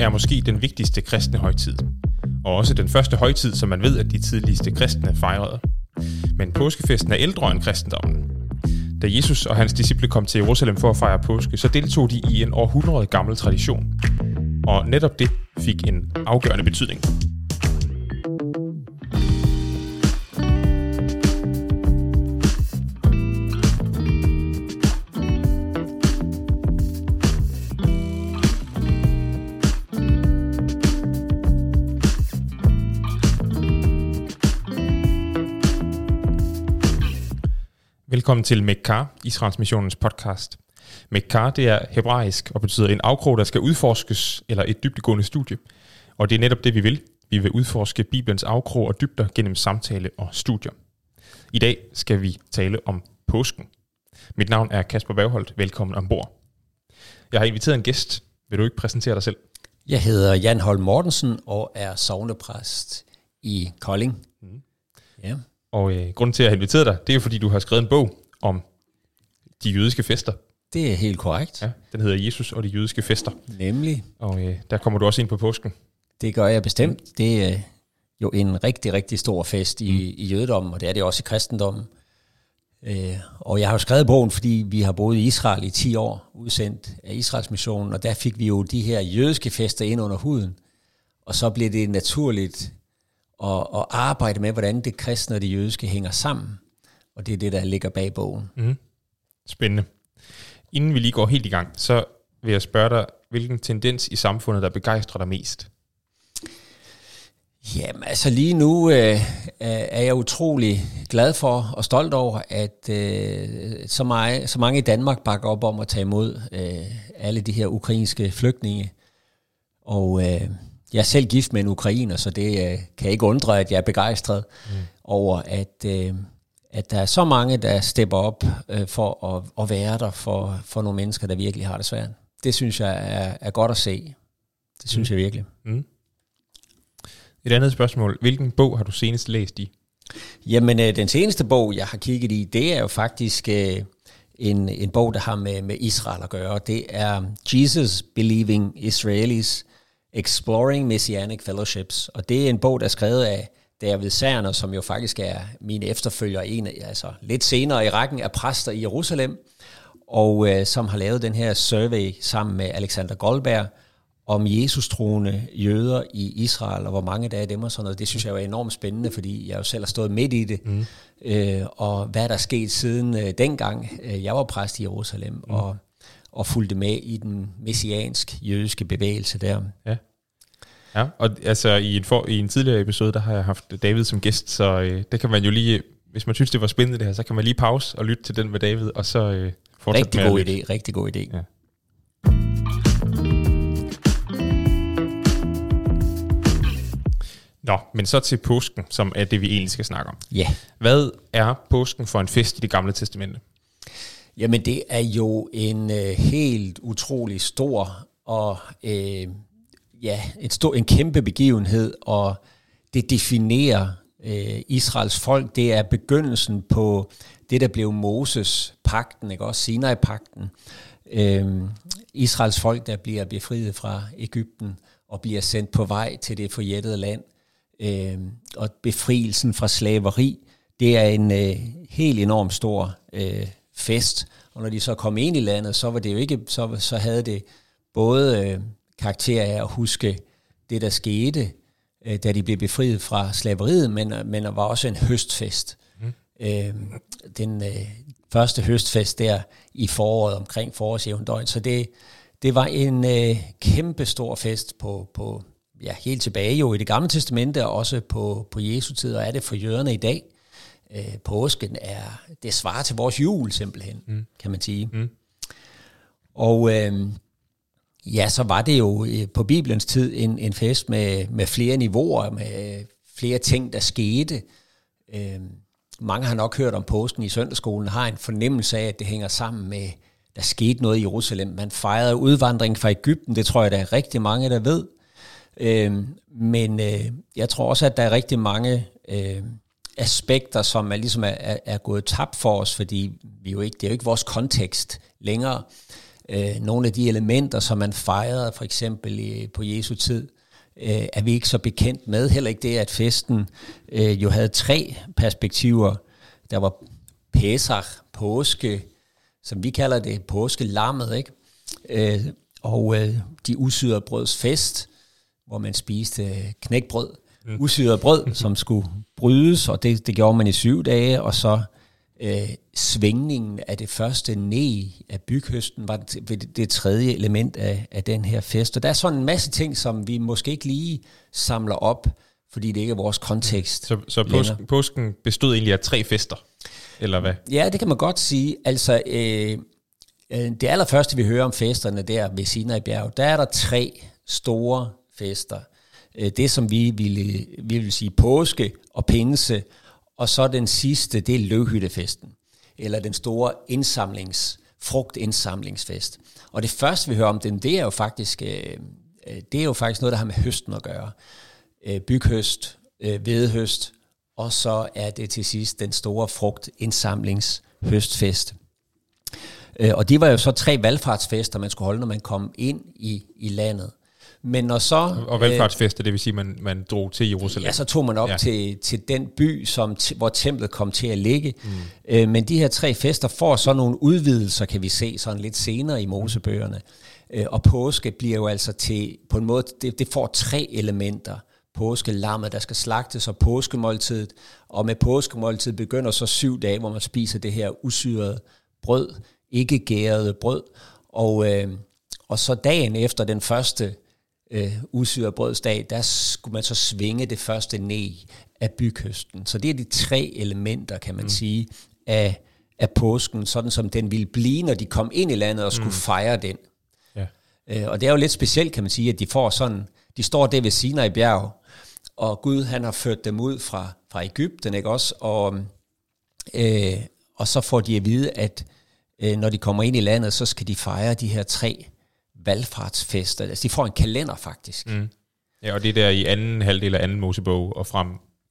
er måske den vigtigste kristne højtid, og også den første højtid, som man ved, at de tidligste kristne fejrede. Men påskefesten er ældre end kristendommen. Da Jesus og hans disciple kom til Jerusalem for at fejre påske, så deltog de i en århundrede gammel tradition. Og netop det fik en afgørende betydning. Velkommen til Mekkar, Israels missionens podcast. Mekkar, det er hebraisk og betyder en afkrog, der skal udforskes, eller et dybdegående studie. Og det er netop det, vi vil. Vi vil udforske Bibelens afkrog og dybder gennem samtale og studier. I dag skal vi tale om påsken. Mit navn er Kasper Bagholdt. Velkommen ombord. Jeg har inviteret en gæst. Vil du ikke præsentere dig selv? Jeg hedder Jan Holm Mortensen og er sovnepræst i Kolding. Mm. Ja. Og øh, grunden til, at jeg har inviteret dig, det er fordi, du har skrevet en bog om de jødiske fester. Det er helt korrekt. Ja, den hedder Jesus og de jødiske fester. Nemlig. Og øh, der kommer du også ind på påsken. Det gør jeg bestemt. Det er jo en rigtig, rigtig stor fest i, mm. i jødedommen, og det er det også i kristendommen. Øh, og jeg har jo skrevet bogen, fordi vi har boet i Israel i 10 år, udsendt af Israels mission, og der fik vi jo de her jødiske fester ind under huden. Og så blev det naturligt og, og arbejde med, hvordan det kristne og det jødiske hænger sammen. Og det er det, der ligger bag bogen. Mm. Spændende. Inden vi lige går helt i gang, så vil jeg spørge dig, hvilken tendens i samfundet, der begejstrer dig mest? Jamen altså lige nu øh, er jeg utrolig glad for og stolt over, at øh, så, meget, så mange i Danmark bakker op om at tage imod øh, alle de her ukrainske flygtninge. Og øh, jeg er selv gift med en ukrainer, så det øh, kan ikke undre, at jeg er begejstret mm. over, at, øh, at der er så mange, der stepper op øh, for at, at være der for, for nogle mennesker, der virkelig har det svært. Det synes jeg er, er godt at se. Det synes mm. jeg virkelig. Mm. Et andet spørgsmål. Hvilken bog har du senest læst i? Jamen, øh, den seneste bog, jeg har kigget i, det er jo faktisk øh, en, en bog, der har med, med Israel at gøre. Det er Jesus Believing Israelis Exploring Messianic Fellowships, og det er en bog, der er skrevet af David Serner, som jo faktisk er min efterfølger, en, altså lidt senere i rækken af præster i Jerusalem, og øh, som har lavet den her survey sammen med Alexander Goldberg om Jesus-troende jøder i Israel, og hvor mange der er dem og sådan noget. Det synes jeg er enormt spændende, fordi jeg jo selv har stået midt i det, mm. øh, og hvad der er sket siden øh, dengang øh, jeg var præst i Jerusalem, mm. og og fulgte med i den messiansk-jødiske bevægelse der. Ja. Ja, og altså i en, for, i en tidligere episode, der har jeg haft David som gæst, så øh, det kan man jo lige, hvis man synes, det var spændende det her, så kan man lige pause og lytte til den med David, og så øh, fortsætte rigtig med god idé, rigtig god idé. Ja. Nå, men så til påsken, som er det, vi egentlig skal snakke om. Ja. Hvad er påsken for en fest i det gamle testamente? Jamen det er jo en øh, helt utrolig stor og øh, ja, en, stor, en kæmpe begivenhed, og det definerer øh, Israels folk. Det er begyndelsen på det, der blev Moses pakten, ikke også Sinai-pakten. Øh, Israels folk, der bliver befriet fra Ægypten og bliver sendt på vej til det forjættede land. Øh, og befrielsen fra slaveri, det er en øh, helt enorm stor øh, fest. Og når de så kom ind i landet, så var det jo ikke, så, så havde det både øh, karakter af at huske det, der skete, øh, da de blev befriet fra slaveriet, men, men der var også en høstfest. Mm. Øh, den øh, første høstfest der i foråret omkring forårsjævndøgn. Så det, det var en øh, kæmpe stor fest på, på ja, helt tilbage jo i det gamle testamente, og også på, på Jesu tid, og er det for jøderne i dag øh, påsken er, det svarer til vores jul simpelthen, mm. kan man sige. Mm. Og øh, ja, så var det jo øh, på Bibelens tid en, en fest med, med flere niveauer, med flere ting, der skete. Øh, mange har nok hørt om påsken i søndagsskolen, har en fornemmelse af, at det hænger sammen med, der skete noget i Jerusalem. Man fejrede udvandring fra Ægypten, det tror jeg, der er rigtig mange, der ved. Øh, men øh, jeg tror også, at der er rigtig mange øh, aspekter, som er, ligesom er, er, er gået tabt for os, fordi vi jo ikke, det er jo ikke vores kontekst længere. øh, nogle af de elementer, som man fejrede for eksempel i, på Jesu tid, øh, er vi ikke så bekendt med. Heller ikke det, at festen øh, jo havde tre perspektiver. Der var Pesach, påske, som vi kalder det, påskelammet, ikke? Øh, og øh, de usyrede brøds fest, hvor man spiste knækbrød, mm. usyret brød, som skulle brydes, og det, det gjorde man i syv dage, og så øh, svingningen af det første ned af byghøsten var det, det tredje element af, af den her fest. Og der er sådan en masse ting, som vi måske ikke lige samler op, fordi det ikke er vores kontekst. Så, så påsken, påsken bestod egentlig af tre fester, eller hvad? Ja, det kan man godt sige. Altså, øh, øh det allerførste, vi hører om festerne der ved Sinai bjerg, der er der tre store fester. Øh, det, som vi ville, vi vil sige påske og pinse, og så den sidste, det er løvhyttefesten, eller den store indsamlings, frugtindsamlingsfest. Og det første, vi hører om den, det er jo faktisk, øh, øh, det er jo faktisk noget, der har med høsten at gøre. Øh, byghøst, vedhøst, og så er det til sidst den store frugtindsamlingshøstfest. Og det var jo så tre valgfartsfester, man skulle holde, når man kom ind i, i landet. Men når så... Og valgfartsfester, øh, det vil sige, at man, man drog til Jerusalem. Ja, så tog man op ja. til, til den by, som, hvor templet kom til at ligge. Mm. Øh, men de her tre fester får så nogle udvidelser, kan vi se sådan lidt senere i Mosebøgerne. Øh, og påske bliver jo altså til, på en måde, det, det får tre elementer. Påske, lammet, der skal slagtes, og påskemåltidet. Og med påskemåltidet begynder så syv dage, hvor man spiser det her usyrede brød, ikke gærede brød. Og, øh, og så dagen efter den første øh, usyret brødsdag, der skulle man så svinge det første ned af bykysten. Så det er de tre elementer, kan man mm. sige, af, af påsken, sådan som den ville blive, når de kom ind i landet og skulle mm. fejre den. Ja. Øh, og det er jo lidt specielt, kan man sige, at de får sådan, de står der ved Sinai bjerg, og Gud han har ført dem ud fra, fra Ægypten, ikke også? Og, øh, og så får de at vide, at øh, når de kommer ind i landet, så skal de fejre de her tre valgfartsfester. Altså, de får en kalender faktisk. Mm. Ja, og det er der i anden halvdel af anden Mosebog og frem.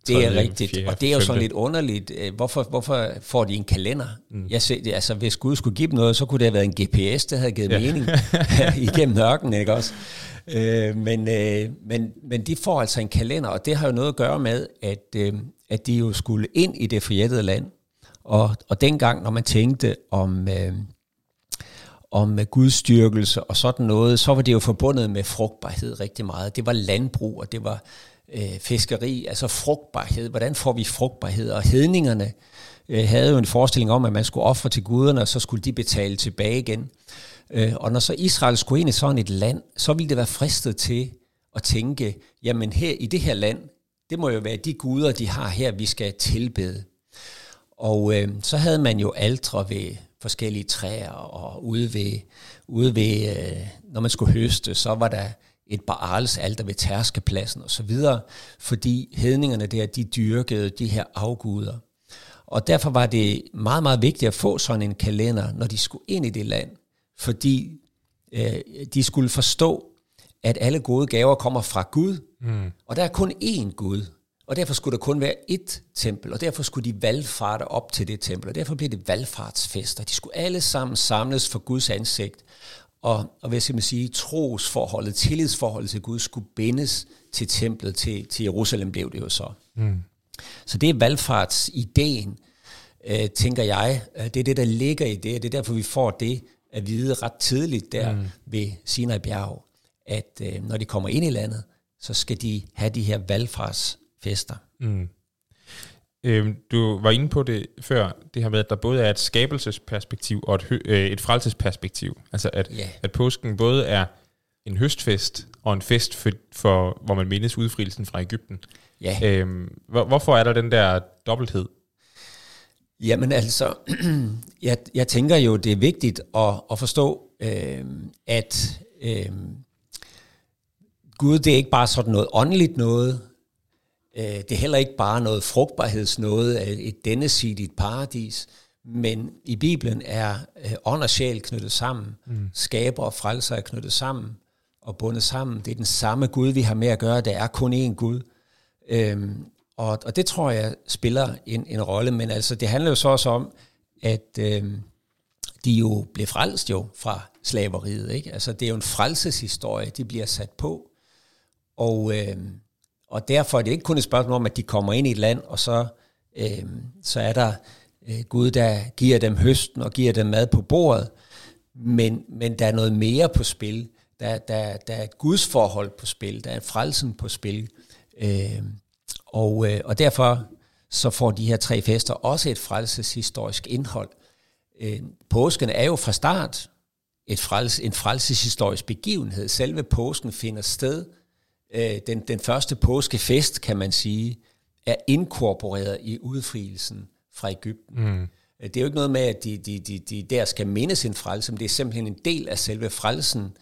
Det er rigtigt, fjerde, og det er jo sådan lidt underligt. Øh, hvorfor, hvorfor får de en kalender? Mm. Jeg ser, det, altså, hvis Gud skulle give dem noget, så kunne det have været en GPS, der havde givet ja. mening igennem ørkenen, ikke også? Øh, men, øh, men, men de får altså en kalender, og det har jo noget at gøre med, at, øh, at de jo skulle ind i det forjættede land. Og, og dengang, når man tænkte om... Øh, om gudstyrkelse og sådan noget, så var det jo forbundet med frugtbarhed rigtig meget. Det var landbrug, og det var øh, fiskeri, altså frugtbarhed. Hvordan får vi frugtbarhed? Og hedningerne øh, havde jo en forestilling om, at man skulle ofre til guderne, og så skulle de betale tilbage igen. Øh, og når så Israel skulle ind i sådan et land, så ville det være fristet til at tænke, jamen her i det her land, det må jo være de guder, de har her, vi skal tilbede. Og øh, så havde man jo aldre ved forskellige træer, og ude ved, ude ved øh, når man skulle høste, så var der et Baals alter ved tærskepladsen og så videre, fordi hedningerne der, de dyrkede de her afguder. Og derfor var det meget, meget vigtigt at få sådan en kalender, når de skulle ind i det land, fordi øh, de skulle forstå, at alle gode gaver kommer fra Gud, mm. og der er kun én Gud. Og derfor skulle der kun være ét tempel, og derfor skulle de valgfarte op til det tempel, og derfor blev det valgfartsfester. De skulle alle sammen samles for Guds ansigt, og, og hvad skal man sige, trosforholdet, tillidsforholdet til Gud skulle bindes til templet, til, til Jerusalem blev det jo så. Mm. Så det er valgfartsideen, øh, tænker jeg. Øh, det er det, der ligger i det, og det er derfor, vi får det at vide ret tidligt der mm. ved Sinai bjerg, at øh, når de kommer ind i landet, så skal de have de her valgfarts fester. Mm. Øhm, du var inde på det før, det her med, at der både er et skabelsesperspektiv og et, øh, et frelsesperspektiv. Altså at, yeah. at påsken både er en høstfest og en fest, for, for hvor man mindes udfrielsen fra Ægypten. Ja. Øhm, hvor, hvorfor er der den der dobbelthed? Jamen altså, jeg, jeg tænker jo, det er vigtigt at, at forstå, øh, at øh, Gud, det er ikke bare sådan noget åndeligt noget, det er heller ikke bare noget frugtbarhedsnåde af et dennesidigt paradis, men i Bibelen er øh, ånd og sjæl knyttet sammen. Mm. Skaber og frelser er knyttet sammen og bundet sammen. Det er den samme Gud, vi har med at gøre. Der er kun én Gud. Øhm, og, og det tror jeg spiller en, en rolle. Men altså, det handler jo så også om, at øhm, de jo blev frelst jo fra slaveriet. Ikke? Altså, det er jo en frelseshistorie, de bliver sat på. Og, øh, og derfor er det ikke kun et spørgsmål om, at de kommer ind i et land, og så, øh, så er der øh, Gud, der giver dem høsten og giver dem mad på bordet. Men, men der er noget mere på spil. Der, der, der er et Guds forhold på spil. Der er frelsen på spil. Øh, og, øh, og derfor så får de her tre fester også et frelseshistorisk indhold. Øh, påsken er jo fra start et frels, en frelseshistorisk begivenhed. Selve påsken finder sted. Øh, den, den første påskefest, kan man sige, er inkorporeret i udfrielsen fra Ægypten. Mm. Det er jo ikke noget med, at de, de, de, de der skal minde sin frelse, men det er simpelthen en del af selve frelsen,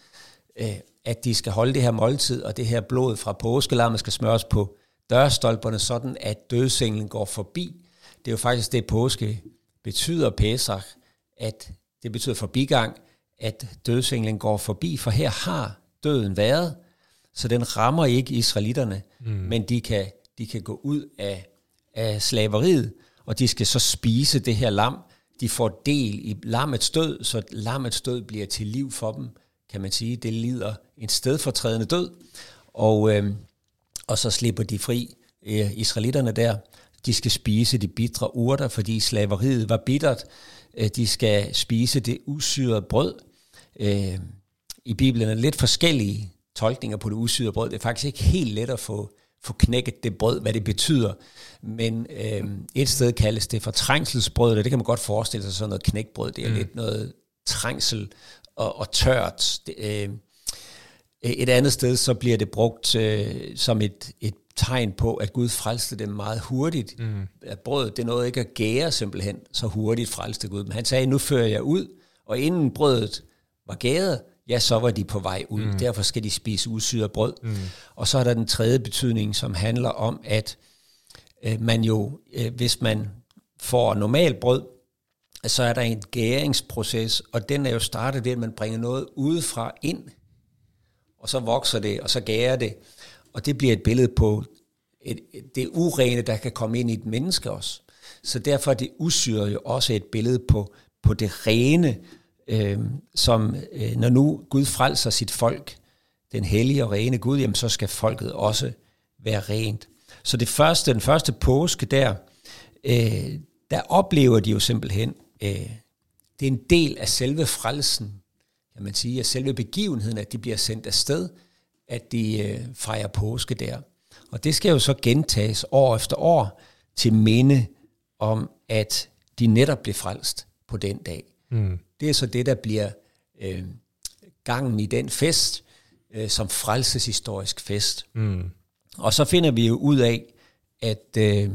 øh, at de skal holde det her måltid, og det her blod fra påskelammet skal smøres på dørstolperne, sådan at dødsenglen går forbi. Det er jo faktisk det, påske betyder, Pesach, at det betyder forbigang, at dødsenglen går forbi, for her har døden været, så den rammer ikke israelitterne, mm. men de kan, de kan gå ud af, af slaveriet, og de skal så spise det her lam. De får del i lammets død, så lammets død bliver til liv for dem, kan man sige. Det lider en stedfortrædende død, og, øh, og så slipper de fri, øh, israelitterne der. De skal spise de bitre urter, fordi slaveriet var bittert. Øh, de skal spise det usyrede brød. Øh, I Bibelen er lidt forskellige tolkninger på det usyrede brød. Det er faktisk ikke helt let at få, få knækket det brød, hvad det betyder. Men øh, et sted kaldes det for trængselsbrød, og det kan man godt forestille sig sådan noget knækbrød. Det er mm. lidt noget trængsel og, og tørt. Det, øh, et andet sted så bliver det brugt øh, som et, et tegn på, at Gud frelste dem meget hurtigt. Mm. At brødet, det nåede ikke at gære simpelthen så hurtigt frelste Gud. Men han sagde, nu fører jeg ud, og inden brødet var gæret, ja, så var de på vej ud. Mm. Derfor skal de spise usyret brød. Mm. Og så er der den tredje betydning, som handler om, at øh, man jo, øh, hvis man får normalt brød, så er der en gæringsproces, og den er jo startet ved, at man bringer noget udefra ind, og så vokser det, og så gærer det. Og det bliver et billede på et, det urene, der kan komme ind i et menneske også. Så derfor er det usyret jo også et billede på, på det rene, øh, som øh, når nu Gud frelser sit folk, den hellige og rene Gud, jamen så skal folket også være rent. Så det første, den første påske der, øh, der oplever de jo simpelthen, øh, det er en del af selve frelsen, kan man sige, af selve begivenheden, at de bliver sendt afsted, at de øh, fejrer påske der. Og det skal jo så gentages år efter år til minde om, at de netop blev frelst på den dag. Mm. Det er så det, der bliver øh, gangen i den fest, øh, som frelseshistorisk fest. Mm. Og så finder vi jo ud af, at øh,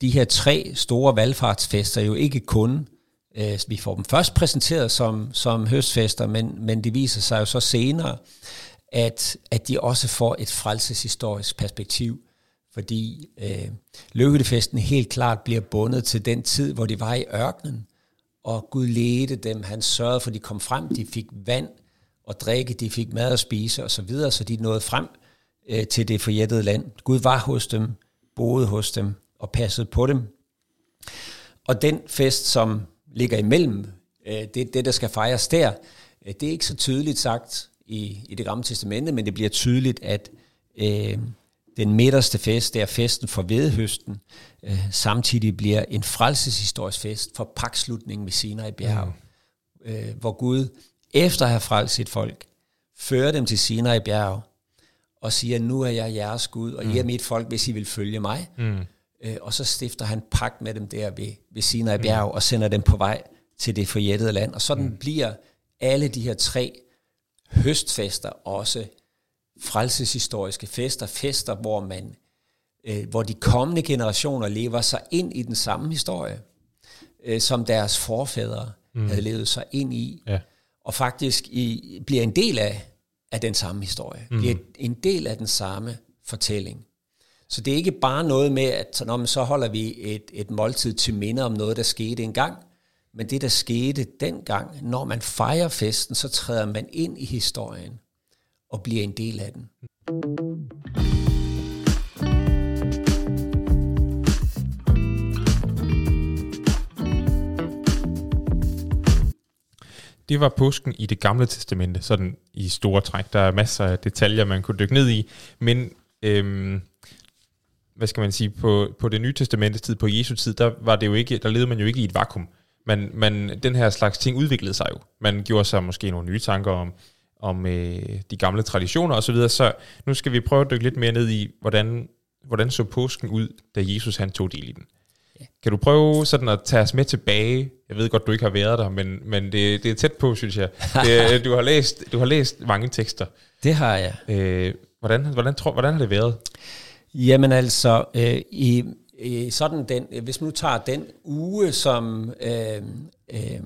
de her tre store valgfartsfester jo ikke kun, øh, vi får dem først præsenteret som, som høstfester, men, men det viser sig jo så senere, at, at de også får et frelseshistorisk perspektiv, fordi øh, løvhyttefesten helt klart bliver bundet til den tid, hvor de var i ørkenen, og Gud ledte dem, han sørgede for, at de kom frem, de fik vand og drikke, de fik mad at spise og så, videre, så de nåede frem øh, til det forjættede land. Gud var hos dem, boede hos dem og passede på dem. Og den fest, som ligger imellem, øh, det, det der skal fejres der, øh, det er ikke så tydeligt sagt i, i det gamle testamente, men det bliver tydeligt, at øh, den midterste fest, det er festen for vedhøsten, øh, samtidig bliver en frelseshistorisk fest for pakslutningen ved Sinai bjerg, mm. øh, hvor Gud, efter at have frelst sit folk, fører dem til Sinai bjerg, og siger, nu er jeg jeres Gud, og mm. I er mit folk, hvis I vil følge mig. Mm. Øh, og så stifter han pagt med dem der ved, ved Sinai mm. bjerg, mm. og sender dem på vej til det forjættede land. Og sådan mm. bliver alle de her tre høstfester også frelseshistoriske fester, fester, hvor man øh, hvor de kommende generationer lever sig ind i den samme historie, øh, som deres forfædre mm. havde levet sig ind i, ja. og faktisk i, bliver en del af, af den samme historie, mm. bliver en del af den samme fortælling. Så det er ikke bare noget med, at når man så holder vi et, et måltid til minde om noget, der skete engang, men det, der skete dengang, når man fejrer festen, så træder man ind i historien og bliver en del af den. det var påsken i det gamle testamente, sådan i store træk. Der er masser af detaljer, man kunne dykke ned i, men øhm, hvad skal man sige, på, på det nye testamentes tid, på Jesu tid, der, var det jo ikke, der levede man jo ikke i et vakuum. Man, man, den her slags ting udviklede sig jo. Man gjorde sig måske nogle nye tanker om, om øh, de gamle traditioner osv., så, videre. så nu skal vi prøve at dykke lidt mere ned i, hvordan, hvordan så påsken ud, da Jesus han tog del i den. Ja. Kan du prøve sådan at tage os med tilbage? Jeg ved godt, du ikke har været der, men, men det, det er tæt på, synes jeg. Det, du, har læst, du har læst mange tekster. Det har jeg. Øh, hvordan, hvordan, tror, hvordan har det været? Jamen altså, øh, i, i sådan den, hvis man nu tager den uge, som... Øh, øh,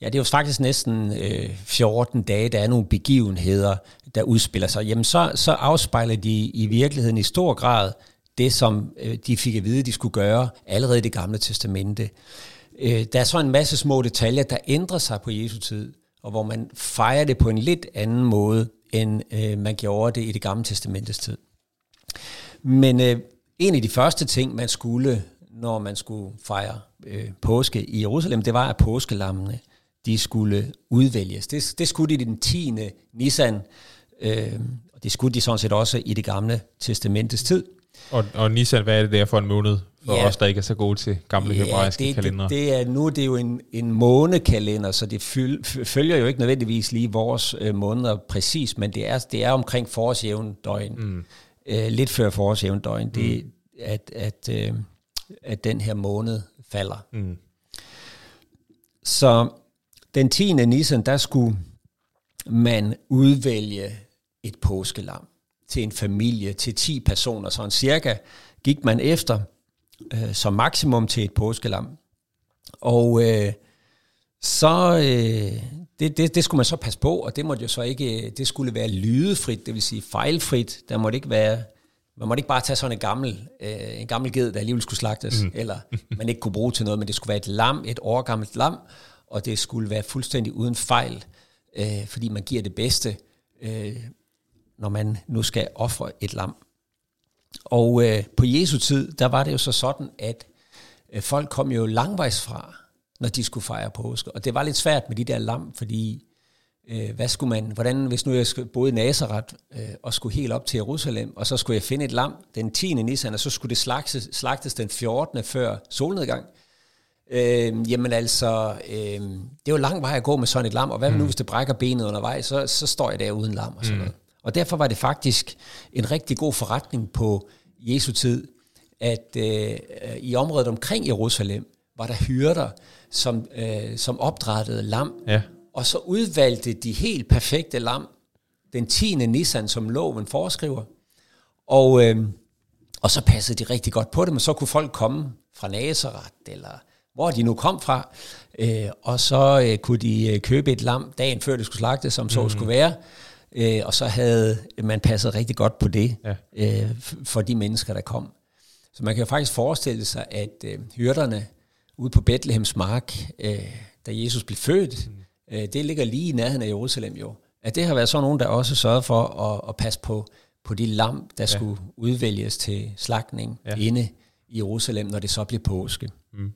Ja, det er jo faktisk næsten øh, 14 dage, der er nogle begivenheder, der udspiller sig. Jamen så, så afspejler de i virkeligheden i stor grad det, som øh, de fik at vide, de skulle gøre allerede i det gamle testamente. Øh, der er så en masse små detaljer, der ændrer sig på Jesu tid, og hvor man fejrer det på en lidt anden måde, end øh, man gjorde det i det gamle testamentes tid. Men øh, en af de første ting, man skulle, når man skulle fejre øh, påske i Jerusalem, det var, at påskelammene de skulle udvælges. Det, det skulle de den 10. Nisan, øh, og det skulle de sådan set også i det gamle testamentets tid. Og, og Nisan, hvad er det der for en måned, for ja, os, der ikke er så gode til gamle ja, hebraiske det, kalendere? Det, det er, nu det er jo en, en månekalender, så det følger jo ikke nødvendigvis lige vores øh, måneder præcis, men det er, det er omkring forårsjævndøgn. Mm. Øh, lidt før forårsjævndøgn, det, mm. at, at, øh, at den her måned falder. Mm. Så den 10. Nisan, der skulle man udvælge et påskelam til en familie, til 10 personer. Sådan cirka gik man efter øh, som maksimum til et påskelam. Og øh, så øh, det, det, det skulle man så passe på, og det måtte jo så ikke, det skulle være lydefrit, det vil sige fejlfrit. Der måtte ikke være, man måtte ikke bare tage sådan en gammel, øh, en gammel ged, der alligevel skulle slagtes, mm. eller man ikke kunne bruge til noget, men det skulle være et lam, et årgammelt lam, og det skulle være fuldstændig uden fejl, øh, fordi man giver det bedste, øh, når man nu skal ofre et lam. Og øh, på Jesu tid, der var det jo så sådan, at øh, folk kom jo langvejs fra, når de skulle fejre påske. Og det var lidt svært med de der lam, fordi øh, hvad skulle man, hvordan, hvis nu jeg boede i Nazareth øh, og skulle helt op til Jerusalem, og så skulle jeg finde et lam den 10. Nisan, og så skulle det slagtes, slagtes den 14. før solnedgang, Øh, jamen altså, øh, det er jo lang vej at gå med sådan et lam, og hvad mm. nu, hvis det brækker benet undervejs, så, så står jeg der uden lam og sådan mm. noget. Og derfor var det faktisk en rigtig god forretning på Jesu tid, at øh, i området omkring Jerusalem var der hyrder, som, øh, som opdrættede lam, ja. og så udvalgte de helt perfekte lam, den 10. Nissan, som loven foreskriver, og, øh, og så passede de rigtig godt på dem, og så kunne folk komme fra Nazareth, eller hvor de nu kom fra, øh, og så øh, kunne de øh, købe et lam dagen før det skulle slagtes, som så mm. skulle være, øh, og så havde man passet rigtig godt på det ja. øh, for de mennesker, der kom. Så man kan jo faktisk forestille sig, at øh, hyrderne ude på Bethlehems mark, øh, da Jesus blev født, mm. øh, det ligger lige i nærheden af Jerusalem jo, at det har været sådan nogen, der også sørgede for at, at passe på, på de lam, der ja. skulle udvælges til slagtning ja. inde i Jerusalem, når det så blev påske. Mm.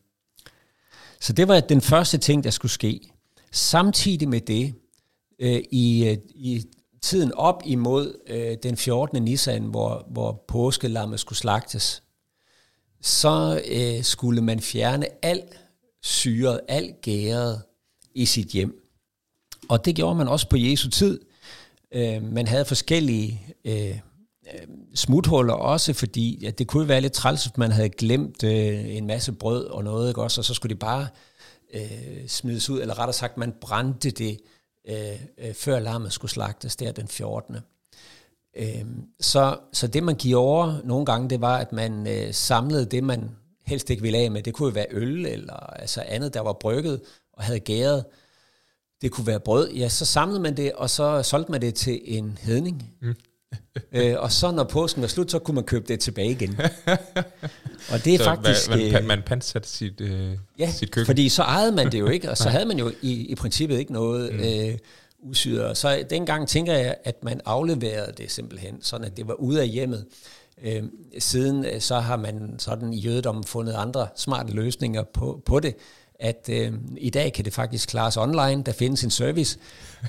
Så det var den første ting, der skulle ske. Samtidig med det, øh, i, øh, i tiden op imod øh, den 14. Nisan, hvor, hvor påskelammet skulle slagtes, så øh, skulle man fjerne al syret, al gæret i sit hjem. Og det gjorde man også på Jesu tid. Øh, man havde forskellige øh Øhm, smuthuller også, fordi ja, det kunne være lidt træls, hvis man havde glemt øh, en masse brød og noget, ikke også? og så skulle det bare øh, smides ud, eller rettere sagt, man brændte det, øh, øh, før lammet skulle slagtes der den 14. Øh, så, så det man gjorde nogle gange, det var, at man øh, samlede det, man helst ikke ville af med. Det kunne jo være øl, eller altså andet, der var brygget og havde gæret. Det kunne være brød. Ja, så samlede man det, og så solgte man det til en hedning. Mm øh, og så når påsken var slut, så kunne man købe det tilbage igen. og det er så faktisk... Man, man, man pansatte sit, øh, ja, sit køkken. fordi så ejede man det jo ikke, og så havde man jo i, i princippet ikke noget mm. øh, usyret. Så dengang tænker jeg, at man afleverede det simpelthen, sådan at det var ude af hjemmet. Øh, siden øh, så har man sådan i jødedommen fundet andre smarte løsninger på, på det, at øh, i dag kan det faktisk klares online. Der findes en service,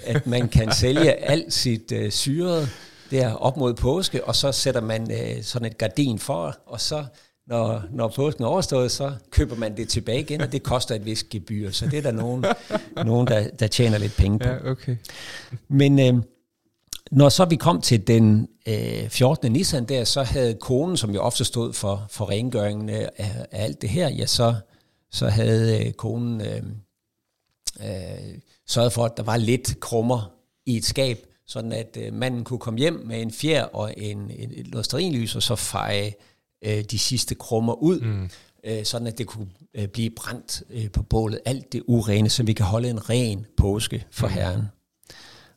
at man kan sælge alt sit øh, syrede der op mod påske, og så sætter man øh, sådan et gardin for, og så når, når påsken er overstået, så køber man det tilbage igen, og det koster et vist gebyr. Så det er der nogen, nogen der, der tjener lidt penge på. Ja, okay. Men øh, når så vi kom til den øh, 14. Nissan der, så havde konen, som jo ofte stod for, for rengøringen af, af alt det her, ja, så, så havde øh, konen øh, øh, sørget for, at der var lidt krummer i et skab, sådan at øh, manden kunne komme hjem med en fjer og en, en, et noget og så feje øh, de sidste krummer ud, mm. øh, sådan at det kunne øh, blive brændt øh, på bålet. Alt det urene, så vi kan holde en ren påske for mm. Herren.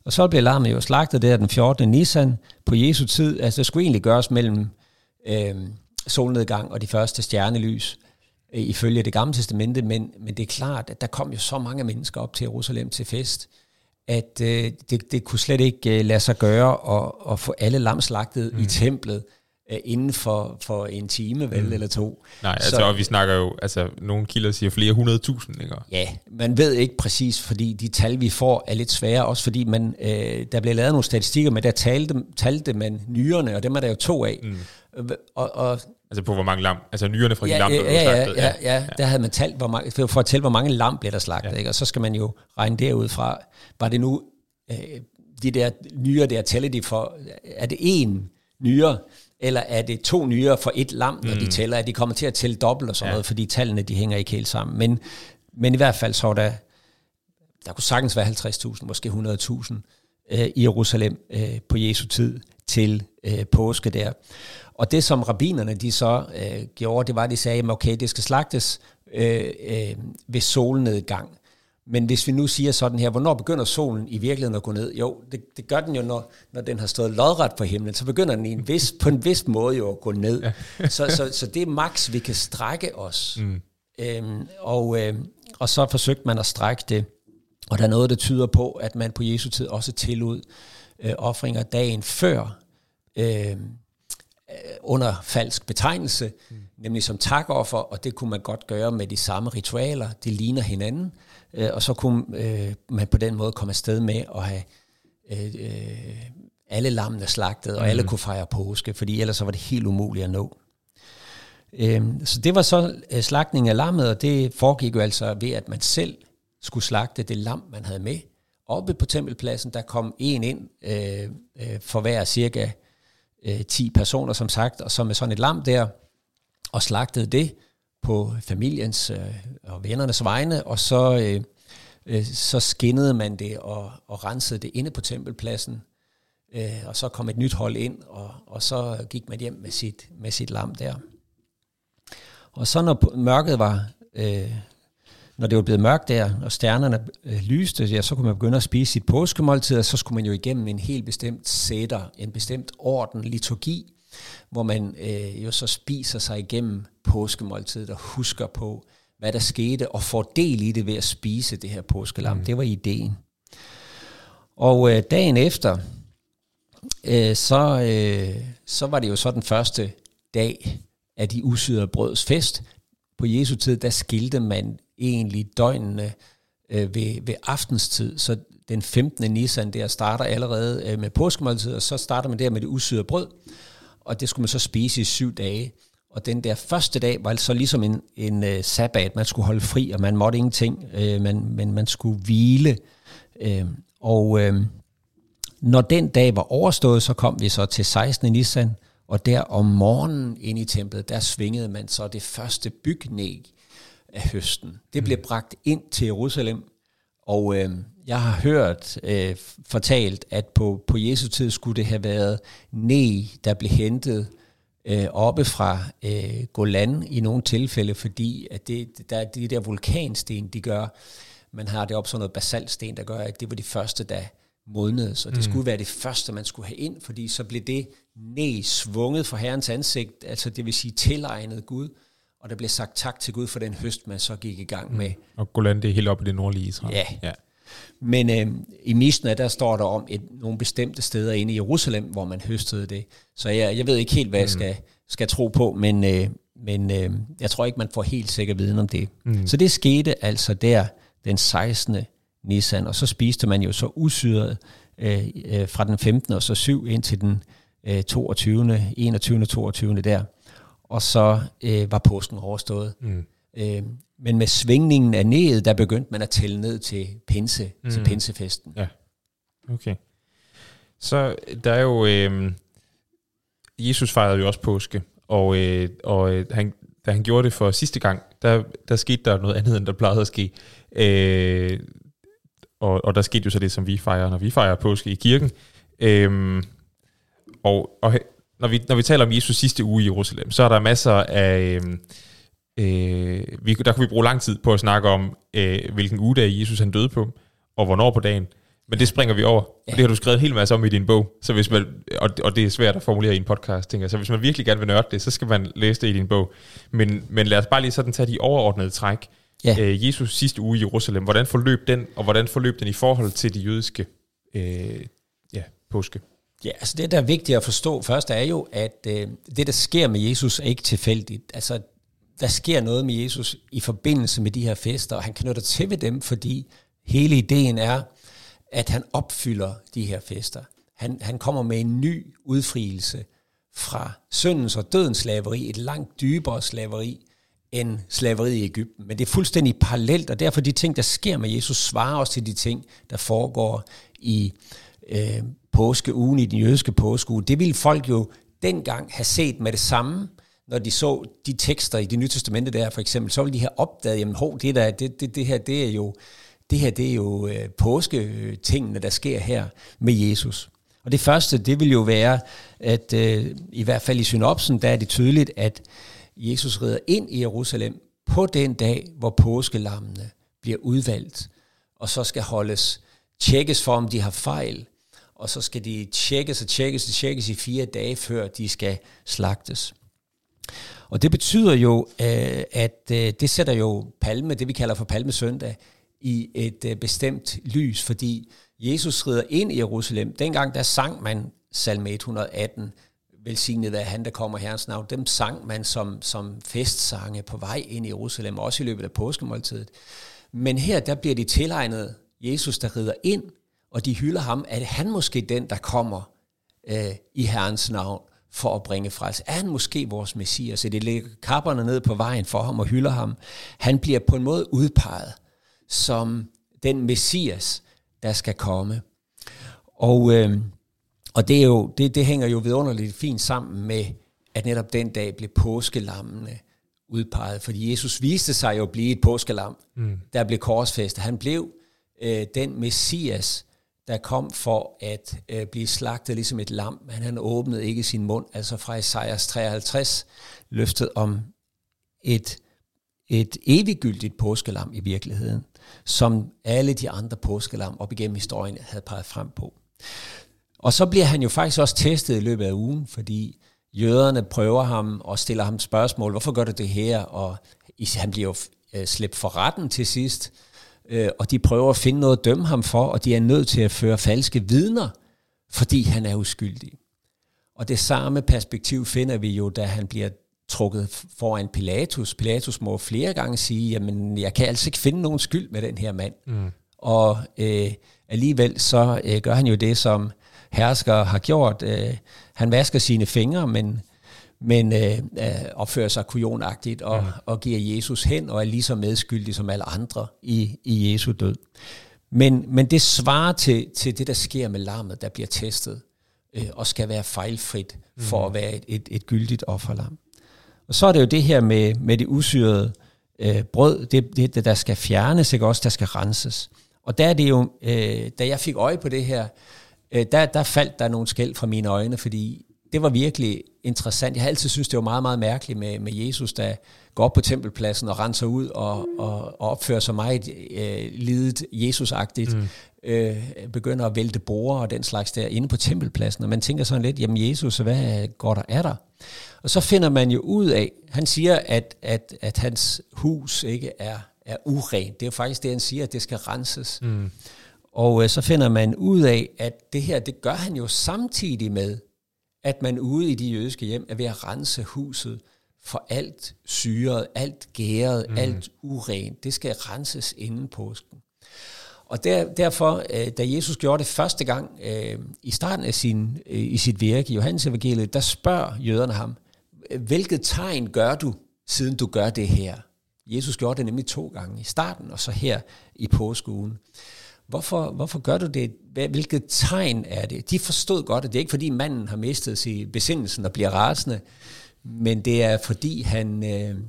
Og så blev lammet jo slagtet der den 14. Nissan på Jesu tid. Altså det skulle egentlig gøres mellem øh, solnedgang og de første stjernelys øh, ifølge det gamle testamente, men, men det er klart, at der kom jo så mange mennesker op til Jerusalem til fest, at øh, det, det kunne slet ikke øh, lade sig gøre at, at få alle lam slagtet mm. i templet øh, inden for, for en time, vel, mm. eller to. Nej, altså, så, og vi snakker jo, altså, nogle kilder siger flere hundrede tusind, ikke? Ja, man ved ikke præcis, fordi de tal, vi får, er lidt svære, også fordi man, øh, der blev lavet nogle statistikker, men der talte, talte man nyrerne, og dem er der jo to af. Mm. Og, og Altså på hvor mange lam, altså nyrerne fra ja, de lam, der ja, ja, slagtet. Ja, ja, ja, der havde man talt, hvor mange, for at tælle, hvor mange lam blev der slagtet, ja. ikke? og så skal man jo regne derud fra, var det nu, øh, de der nyre der, tæller de for, er det en nyre, eller er det to nyere for et lam, når mm. de tæller, at de kommer til at tælle dobbelt og sådan ja. noget, fordi tallene de hænger ikke helt sammen. Men, men i hvert fald så der, der kunne sagtens være 50.000, måske 100.000 øh, i Jerusalem øh, på Jesu tid til øh, påske der. Og det som rabinerne de så øh, gjorde, det var, at de sagde, at okay, det skal slagtes øh, øh, ved solnedgang. Men hvis vi nu siger sådan her, hvornår begynder solen i virkeligheden at gå ned? Jo, det, det gør den jo, når, når den har stået lodret på himlen, så begynder den i en vis, på en vis måde jo at gå ned. Ja. så, så, så det er max, vi kan strække os. Mm. Øhm, og, øh, og så forsøgte man at strække det, og der er noget, der tyder på, at man på Jesu tid også tillod øh, offringer dagen før, øh, under falsk betegnelse, mm. nemlig som takoffer, og det kunne man godt gøre med de samme ritualer, de ligner hinanden, øh, og så kunne øh, man på den måde komme afsted med at have øh, øh, alle lammene slagtet, og mm. alle kunne fejre påske, fordi ellers så var det helt umuligt at nå. Øh, så det var så øh, slagtning af lammet, og det foregik jo altså ved, at man selv skulle slagte det lam, man havde med. Oppe på tempelpladsen, der kom en ind øh, øh, for hver cirka øh, 10 personer, som sagt, og så med sådan et lam der, og slagtede det på familiens øh, og vennernes vegne, og så, øh, øh, så skinnede man det og, og rensede det inde på tempelpladsen, øh, og så kom et nyt hold ind, og, og så gik man hjem med sit, med sit lam der. Og så når mørket var øh, når det var blevet mørkt der, og stjernerne øh, lyste, ja, så kunne man begynde at spise sit påskemåltid, og så skulle man jo igennem en helt bestemt sætter, en bestemt orden, liturgi, hvor man øh, jo så spiser sig igennem påskemåltidet og husker på, hvad der skete, og får del i det ved at spise det her påskelam. Mm. Det var ideen. Og øh, dagen efter, øh, så, øh, så var det jo så den første dag af de usydede brøds fest. På Jesu tid, der skilte man egentlig døgnene øh, ved, ved aftenstid. Så den 15. Nisan der starter allerede øh, med påskemåltid, og så starter man der med det usyrede brød, og det skulle man så spise i syv dage. Og den der første dag var så ligesom en, en øh, sabbat, man skulle holde fri, og man måtte ingenting, øh, man, men man skulle hvile. Øh, og øh, når den dag var overstået, så kom vi så til 16. Nisan, og der om morgenen ind i templet, der svingede man så det første bygnæg af høsten. Det blev bragt ind til Jerusalem, og øh, jeg har hørt øh, fortalt, at på, på Jesu tid skulle det have været ne, der blev hentet øh, oppe fra øh, Golan i nogle tilfælde, fordi at det, der, de der vulkansten, de gør, man har det op sådan noget basaltsten, der gør, at det var de første, der modnede. Så det mm. skulle være det første, man skulle have ind, fordi så blev det ne svunget for Herrens ansigt, altså det vil sige tilegnet Gud, og der blev sagt tak til Gud for den høst, man så gik i gang mm. med. Mm. Og Golan, det er helt oppe i det nordlige Israel. Ja. ja. Men øh, i Misna, der står der om et, nogle bestemte steder inde i Jerusalem, hvor man høstede det. Så jeg, jeg ved ikke helt, hvad mm. jeg skal, skal tro på, men, øh, men øh, jeg tror ikke, man får helt sikker viden om det. Mm. Så det skete altså der den 16. Nissan, og så spiste man jo så usyret øh, øh, fra den 15. og så 7 ind til den øh, 22. 21. 22. der. Og så øh, var påsken overstået. Mm. Øh, men med svingningen af nedet, der begyndte man at tælle ned til pinse, mm. til pinsefesten. Ja, okay. Så der er jo... Øh, Jesus fejrede jo også påske, og, øh, og øh, han, da han gjorde det for sidste gang, der, der skete der noget andet, end der plejede at ske. Øh, og, og der skete jo så det, som vi fejrer, når vi fejrer påske i kirken. Øh, og og når, vi, når vi taler om Jesus sidste uge i Jerusalem, så er der masser af... Øh, øh, vi, der kunne vi bruge lang tid på at snakke om, øh, hvilken ugedag Jesus han døde på, og hvornår på dagen. Men det springer vi over, ja. og det har du skrevet en hel masse om i din bog, så hvis man, og, og det er svært at formulere i en podcast, tænker jeg. Så hvis man virkelig gerne vil nørde det, så skal man læse det i din bog. Men, men lad os bare lige sådan tage de overordnede træk. Ja. Øh, Jesus sidste uge i Jerusalem, hvordan forløb den, og hvordan forløb den i forhold til de jødiske øh, ja, påske? Ja, altså det, der er vigtigt at forstå først, er jo, at øh, det, der sker med Jesus, er ikke tilfældigt. Altså, der sker noget med Jesus i forbindelse med de her fester, og han knytter til ved dem, fordi hele ideen er, at han opfylder de her fester. Han, han kommer med en ny udfrielse fra syndens og dødens slaveri, et langt dybere slaveri end slaveriet i Ægypten. Men det er fuldstændig parallelt, og derfor de ting, der sker med Jesus, svarer også til de ting, der foregår i øh, påskeugen, i den jødiske påskeuge. Det ville folk jo dengang have set med det samme, når de så de tekster i det nye testamente der, for eksempel, så ville de have opdaget, jamen hov, det, der, det, det, det her, det er jo det her det er jo øh, påsketingene, der sker her med Jesus. Og det første, det vil jo være, at øh, i hvert fald i synopsen, der er det tydeligt, at Jesus rider ind i Jerusalem på den dag, hvor påskelammene bliver udvalgt, og så skal holdes, tjekkes for, om de har fejl, og så skal de tjekkes og tjekkes og tjekkes i fire dage, før de skal slagtes. Og det betyder jo, øh, at øh, det sætter jo palme, det vi kalder for palmesøndag, i et øh, bestemt lys, fordi Jesus rider ind i Jerusalem. Dengang der sang man salme 118, velsignet være han, der kommer herrens navn. Dem sang man som, som festsange på vej ind i Jerusalem, også i løbet af påskemåltidet. Men her der bliver de tilegnet Jesus, der rider ind, og de hylder ham, at han måske den, der kommer øh, i Herrens navn for at bringe frelse. Er han måske vores messias? Så de lægger kapperne ned på vejen for ham og hylder ham. Han bliver på en måde udpeget som den messias, der skal komme. Og, øh, og det, er jo, det, det hænger jo vidunderligt fint sammen med, at netop den dag blev påskelammene udpeget. Fordi Jesus viste sig jo at blive et påskelam, mm. der blev korsfæstet. Han blev øh, den messias, der kom for at øh, blive slagtet ligesom et lam, men han åbnede ikke sin mund, altså fra Isaias 53, løftet om et, et eviggyldigt påskelam i virkeligheden som alle de andre påskelam op igennem historien havde peget frem på. Og så bliver han jo faktisk også testet i løbet af ugen, fordi jøderne prøver ham og stiller ham spørgsmål, hvorfor gør du det her? Og han bliver jo øh, slæbt for retten til sidst, øh, og de prøver at finde noget at dømme ham for, og de er nødt til at føre falske vidner, fordi han er uskyldig. Og det samme perspektiv finder vi jo, da han bliver trukket foran Pilatus. Pilatus må flere gange sige, jamen jeg kan altså ikke finde nogen skyld med den her mand. Mm. Og øh, alligevel så øh, gør han jo det, som hersker har gjort. Øh, han vasker sine fingre, men, men øh, øh, opfører sig kujonagtigt og, mm. og giver Jesus hen og er lige så medskyldig som alle andre i, i Jesu død. Men, men det svarer til, til det, der sker med lammet, der bliver testet øh, og skal være fejlfrit for mm. at være et, et, et gyldigt offerlam. Og så er det jo det her med, med det usyrede øh, brød, det, det, der skal fjernes, ikke også, der skal renses. Og der er det jo, øh, da jeg fik øje på det her, øh, der, der faldt der nogle skæld fra mine øjne, fordi det var virkelig interessant. Jeg har altid synes det var meget, meget mærkeligt med, med Jesus, der går op på tempelpladsen og renser ud og, og, og opfører sig meget øh, lidet Jesusagtigt. Mm. Øh, begynder at vælte borer og den slags der inde på tempelpladsen. Og man tænker sådan lidt, jamen Jesus, hvad går der af der? Og så finder man jo ud af, han siger, at, at, at hans hus ikke er, er urent. Det er jo faktisk det, han siger, at det skal renses. Mm. Og øh, så finder man ud af, at det her, det gør han jo samtidig med, at man ude i de jødiske hjem er ved at rense huset for alt syret, alt gæret, mm. alt urent. Det skal renses inden påsken. Og der, derfor, øh, da Jesus gjorde det første gang øh, i starten af sin, øh, i sit virke i Johannes evangeliet, der spørger jøderne ham, hvilket tegn gør du, siden du gør det her? Jesus gjorde det nemlig to gange, i starten og så her i påskeugen. Hvorfor, hvorfor gør du det? Hvilket tegn er det? De forstod godt, at det er ikke fordi manden har mistet sig besindelsen og bliver rasende, men det er fordi han øh,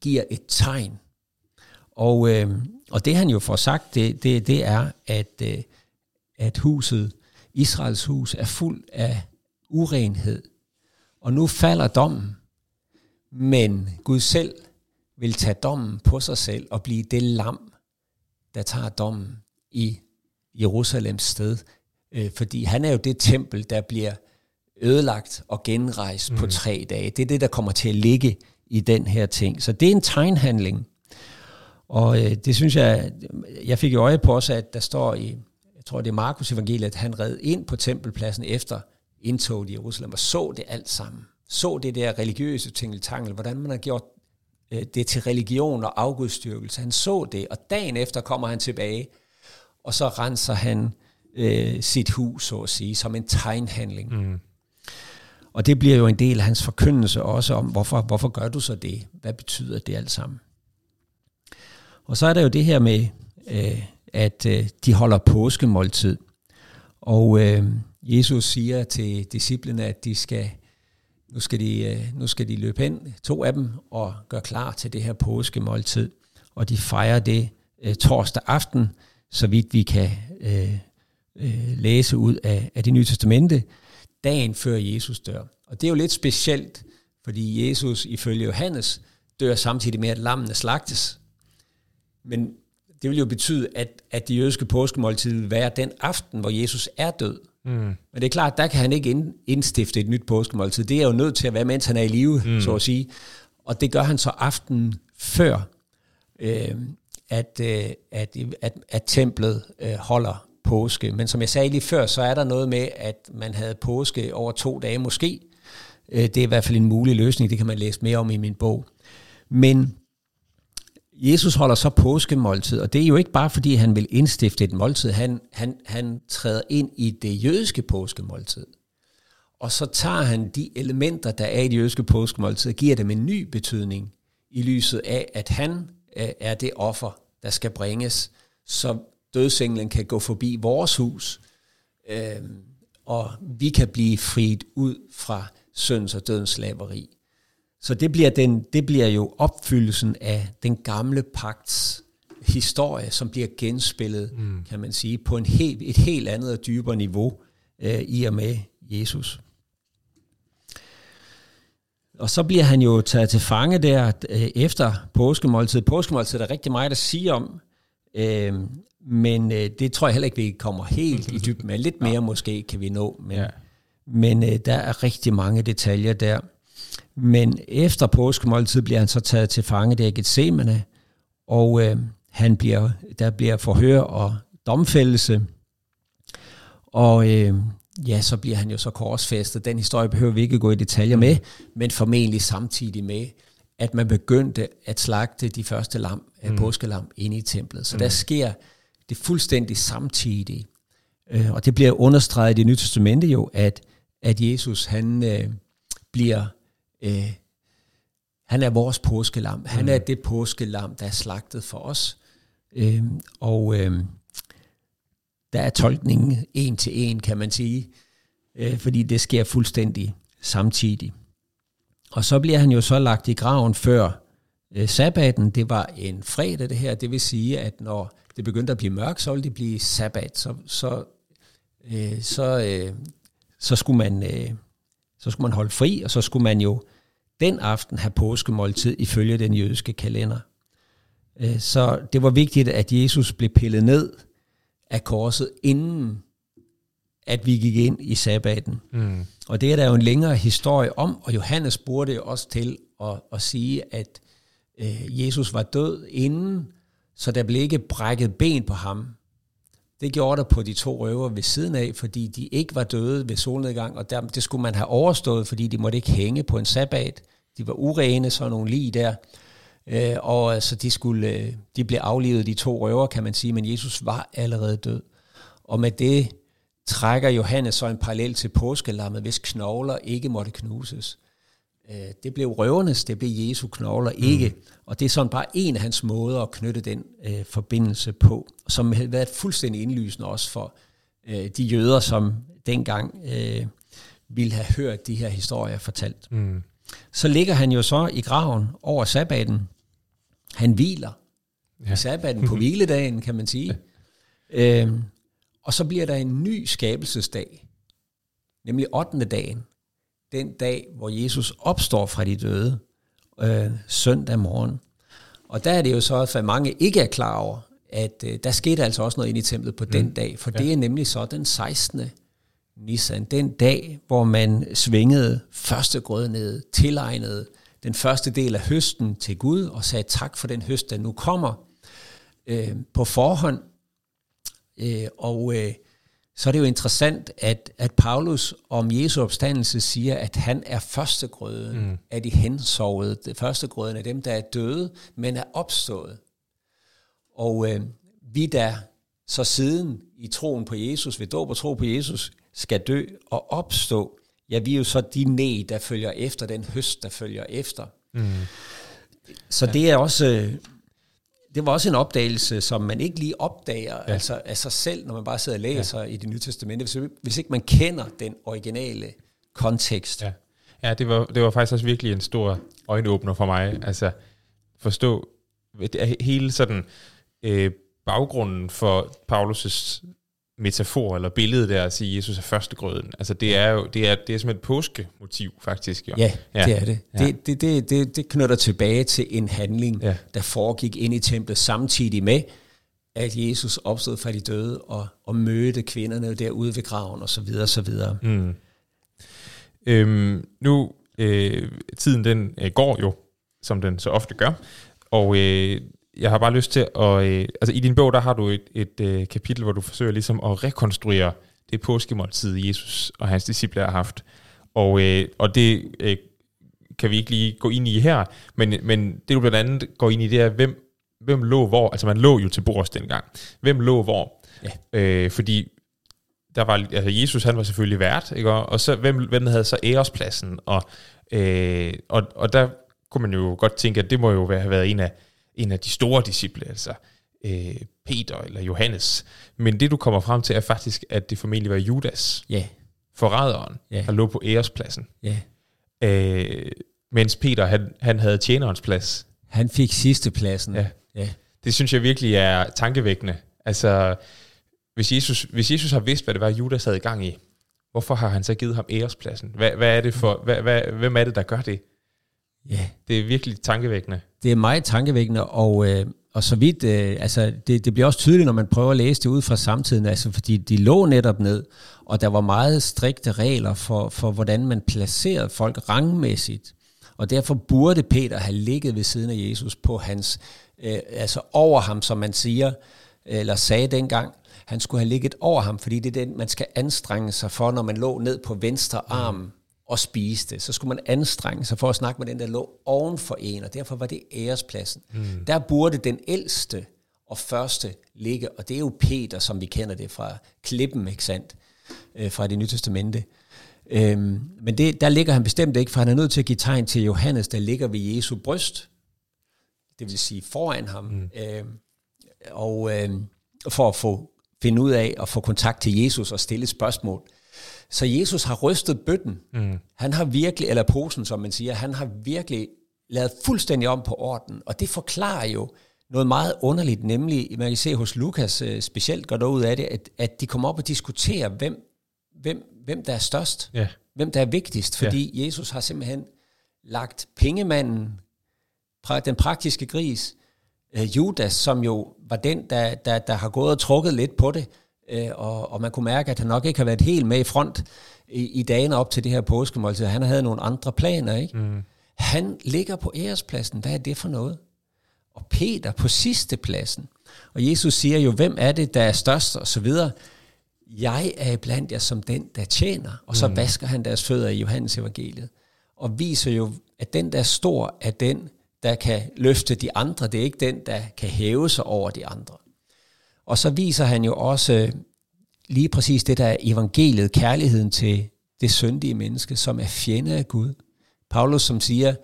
giver et tegn. Og, øh, og det han jo får sagt, det, det, det er, at, øh, at huset, Israels hus, er fuld af urenhed. Og nu falder dommen, men Gud selv vil tage dommen på sig selv og blive det lam, der tager dommen i Jerusalems sted. Øh, fordi han er jo det tempel, der bliver ødelagt og genrejst mm. på tre dage. Det er det, der kommer til at ligge i den her ting. Så det er en tegnhandling. Og øh, det synes jeg, jeg fik i øje på også, at der står i, jeg tror det er Markus evangeliet, at han red ind på tempelpladsen efter indtoget i Jerusalem og så det alt sammen. Så det der religiøse tingeltangel, hvordan man har gjort øh, det til religion og afgudstyrkelse. Han så det, og dagen efter kommer han tilbage, og så renser han øh, sit hus, så at sige, som en tegnhandling. Mm. Og det bliver jo en del af hans forkyndelse også om, hvorfor, hvorfor gør du så det? Hvad betyder det alt sammen? Og så er der jo det her med, øh, at øh, de holder påskemåltid. Og øh, Jesus siger til disciplene, at de skal, nu, skal de, øh, nu skal de løbe hen, to af dem, og gøre klar til det her påskemåltid. Og de fejrer det øh, torsdag aften, så vidt vi kan øh, øh, læse ud af, af det nye testamente, dagen før Jesus dør. Og det er jo lidt specielt, fordi Jesus ifølge Johannes dør samtidig med, at lammene slagtes. Men det vil jo betyde, at, at de jødiske påskemåltid vil være den aften, hvor Jesus er død. Mm. Men det er klart, der kan han ikke indstifte et nyt påskemåltid. Det er jo nødt til at være, mens han er i live, mm. så at sige. Og det gør han så aftenen før, øh, at, øh, at, at, at templet øh, holder påske. Men som jeg sagde lige før, så er der noget med, at man havde påske over to dage måske. Øh, det er i hvert fald en mulig løsning, det kan man læse mere om i min bog. Men Jesus holder så påskemåltid, og det er jo ikke bare fordi, han vil indstifte et måltid. Han, han, han træder ind i det jødiske påskemåltid. Og så tager han de elementer, der er i det jødiske påskemåltid, og giver dem en ny betydning i lyset af, at han øh, er det offer, der skal bringes, så dødsenglen kan gå forbi vores hus, øh, og vi kan blive friet ud fra synds og dødens slaveri. Så det bliver, den, det bliver jo opfyldelsen af den gamle pagts historie, som bliver genspillet, mm. kan man sige, på en helt, et helt andet og dybere niveau øh, i og med Jesus. Og så bliver han jo taget til fange der øh, efter påskemåltid. Påskemåltid er der rigtig meget at sige om, øh, men øh, det tror jeg heller ikke, vi kommer helt i dybden med. Lidt mere måske kan vi nå, men, ja. men øh, der er rigtig mange detaljer der. Men efter påskemåltid bliver han så taget til fange der i Gethsemane, og øh, han bliver, der bliver forhør og domfældelse. Og øh, ja, så bliver han jo så korsfæstet. Den historie behøver vi ikke gå i detaljer med, men formentlig samtidig med, at man begyndte at slagte de første lam, mm. påskelam inde i templet. Så mm. der sker det fuldstændig samtidig. Øh, og det bliver understreget i det nye testamente jo, at, at Jesus han øh, bliver Øh, han er vores påskelam. Han er mm. det påskelam, der er slagtet for os. Øh, og øh, der er tolkningen en til en, kan man sige, øh, fordi det sker fuldstændig samtidig. Og så bliver han jo så lagt i graven før øh, sabbaten. Det var en fredag det her, det vil sige, at når det begyndte at blive mørkt, så ville det blive sabbat. Så, så, øh, så, øh, så skulle man... Øh, så skulle man holde fri, og så skulle man jo den aften have påskemåltid ifølge den jødiske kalender. Øh, så det var vigtigt, at Jesus blev pillet ned af korset, inden at vi gik ind i sabbaten. Mm. Og det er der jo en længere historie om, og Johannes bruger det også til at, at sige, at øh, Jesus var død inden, så der blev ikke brækket ben på ham. Det gjorde der på de to røver ved siden af, fordi de ikke var døde ved solnedgang, og der, det skulle man have overstået, fordi de måtte ikke hænge på en sabbat. de var urene, så nogle lige der. Øh, og altså, de, skulle, øh, de blev aflivet, de to røver, kan man sige, men Jesus var allerede død. Og med det trækker Johannes så en parallel til påskelammet, hvis knogler ikke måtte knuses. Øh, det blev røvernes, det blev Jesu knogler ikke. Mm. Og det er sådan bare en af hans måder at knytte den øh, forbindelse på, som havde været fuldstændig indlysende også for øh, de jøder, som dengang øh, ville have hørt de her historier fortalt. Mm. Så ligger han jo så i graven over sabbaten. Han hviler ja. sabbaten på hviledagen, kan man sige. Ja. Øhm, og så bliver der en ny skabelsesdag, nemlig 8. dagen. Den dag, hvor Jesus opstår fra de døde, øh, søndag morgen. Og der er det jo så, at mange ikke er klar over, at øh, der skete altså også noget ind i templet på mm. den dag, for ja. det er nemlig så den 16. Nissan, den dag, hvor man svingede første grød ned, tilegnede den første del af høsten til Gud og sagde tak for den høst, der nu kommer øh, på forhånd. Øh, og øh, så er det jo interessant, at, at Paulus om Jesu opstandelse siger, at han er førstegrøden mm. af de hensovede, det førstegrøden af dem, der er døde, men er opstået. Og øh, vi der så siden i troen på Jesus, ved dåb og tro på Jesus, skal dø og opstå, ja, vi er jo så de næ, der følger efter, den høst, der følger efter. Mm. Så ja. det er også, det var også en opdagelse, som man ikke lige opdager ja. altså af sig selv, når man bare sidder og læser ja. i det nye testamente, hvis, hvis ikke man kender den originale kontekst. Ja, ja det, var, det var faktisk også virkelig en stor øjenåbner for mig, altså forstå hele sådan øh, baggrunden for Paulus' metafor eller billede der at sige, at Jesus er førstegrøden. Altså det er jo det er, det er som et påskemotiv faktisk. Jo. Ja, ja, det er det. Ja. Det, det, det, det. Det knytter tilbage til en handling, ja. der foregik ind i templet samtidig med, at Jesus opstod fra de døde og, og mødte kvinderne derude ved graven osv. videre. Mm. Øhm, nu, øh, tiden den øh, går jo, som den så ofte gør, og øh, jeg har bare lyst til at... Øh, altså i din bog, der har du et, et øh, kapitel, hvor du forsøger ligesom at rekonstruere det påskemåltid, Jesus og hans disciple har haft. Og, øh, og det øh, kan vi ikke lige gå ind i her, men, men det du blandt andet går ind i, det er, hvem, hvem lå hvor. Altså man lå jo til bords dengang. Hvem lå hvor? Ja. Øh, fordi der var, altså Jesus han var selvfølgelig vært, ikke? og så hvem, hvem havde så ærespladsen, og, øh, og, og der kunne man jo godt tænke, at det må jo have været en af en af de store disciple, altså øh, Peter eller Johannes. Men det du kommer frem til er faktisk, at det formentlig var Judas, ja. forræderen, ja. der lå på ærespladsen. Ja. Øh, mens Peter, han, han havde tjenerens plads. Han fik sidste pladsen. Ja. ja. Det synes jeg virkelig er tankevækkende. Altså, hvis Jesus, hvis Jesus har vidst, hvad det var, Judas havde i gang i, hvorfor har han så givet ham ærespladsen? Hvad, hvad er det for, hvad, hvad, hvem er det, der gør det? Ja. Det er virkelig tankevækkende. Det er meget tankevækkende, og, øh, og så vidt, øh, altså det, det bliver også tydeligt, når man prøver at læse det ud fra samtiden, altså fordi de lå netop ned, og der var meget strikte regler for, for hvordan man placerede folk rangmæssigt. Og derfor burde Peter have ligget ved siden af Jesus på hans, øh, altså over ham, som man siger, eller sagde dengang. Han skulle have ligget over ham, fordi det er den, man skal anstrenge sig for, når man lå ned på venstre arm. Og spiste, så skulle man anstrenge sig for at snakke med den, der lå oven for en, og derfor var det ærespladsen. Mm. Der burde den ældste og første ligge, og det er jo Peter, som vi kender det fra klippen, ikke sandt, øh, fra det nye testamente. Øhm, men det, der ligger han bestemt ikke, for han er nødt til at give tegn til Johannes, der ligger ved Jesu bryst, det vil sige foran ham, mm. øhm, og øhm, for at få finde ud af at få kontakt til Jesus og stille spørgsmål. Så Jesus har rystet bøtten. Mm. Han har virkelig, eller posen, som man siger, han har virkelig lavet fuldstændig om på orden. Og det forklarer jo noget meget underligt, nemlig, man kan se hos Lukas øh, specielt går der ud af det, at, at de kommer op og diskuterer, hvem, hvem, hvem der er størst, yeah. hvem der er vigtigst, fordi yeah. Jesus har simpelthen lagt pengemanden, den praktiske gris, øh, Judas, som jo var den, der, der, der har gået og trukket lidt på det, øh, og, og man kunne mærke, at han nok ikke har været helt med i front i, i dagene op til det her påskemåltid. Han havde nogle andre planer, ikke? Mm. Han ligger på ærespladsen. Hvad er det for noget? Og Peter på sidste pladsen. Og Jesus siger jo, hvem er det, der er størst, og så videre. Jeg er blandt jer som den, der tjener. Og så mm. vasker han deres fødder i Johannes evangeliet. og viser jo, at den, der er stor, er den, der kan løfte de andre. Det er ikke den, der kan hæve sig over de andre. Og så viser han jo også lige præcis det, der er evangeliet, kærligheden til det syndige menneske, som er fjende af Gud. Paulus, som siger,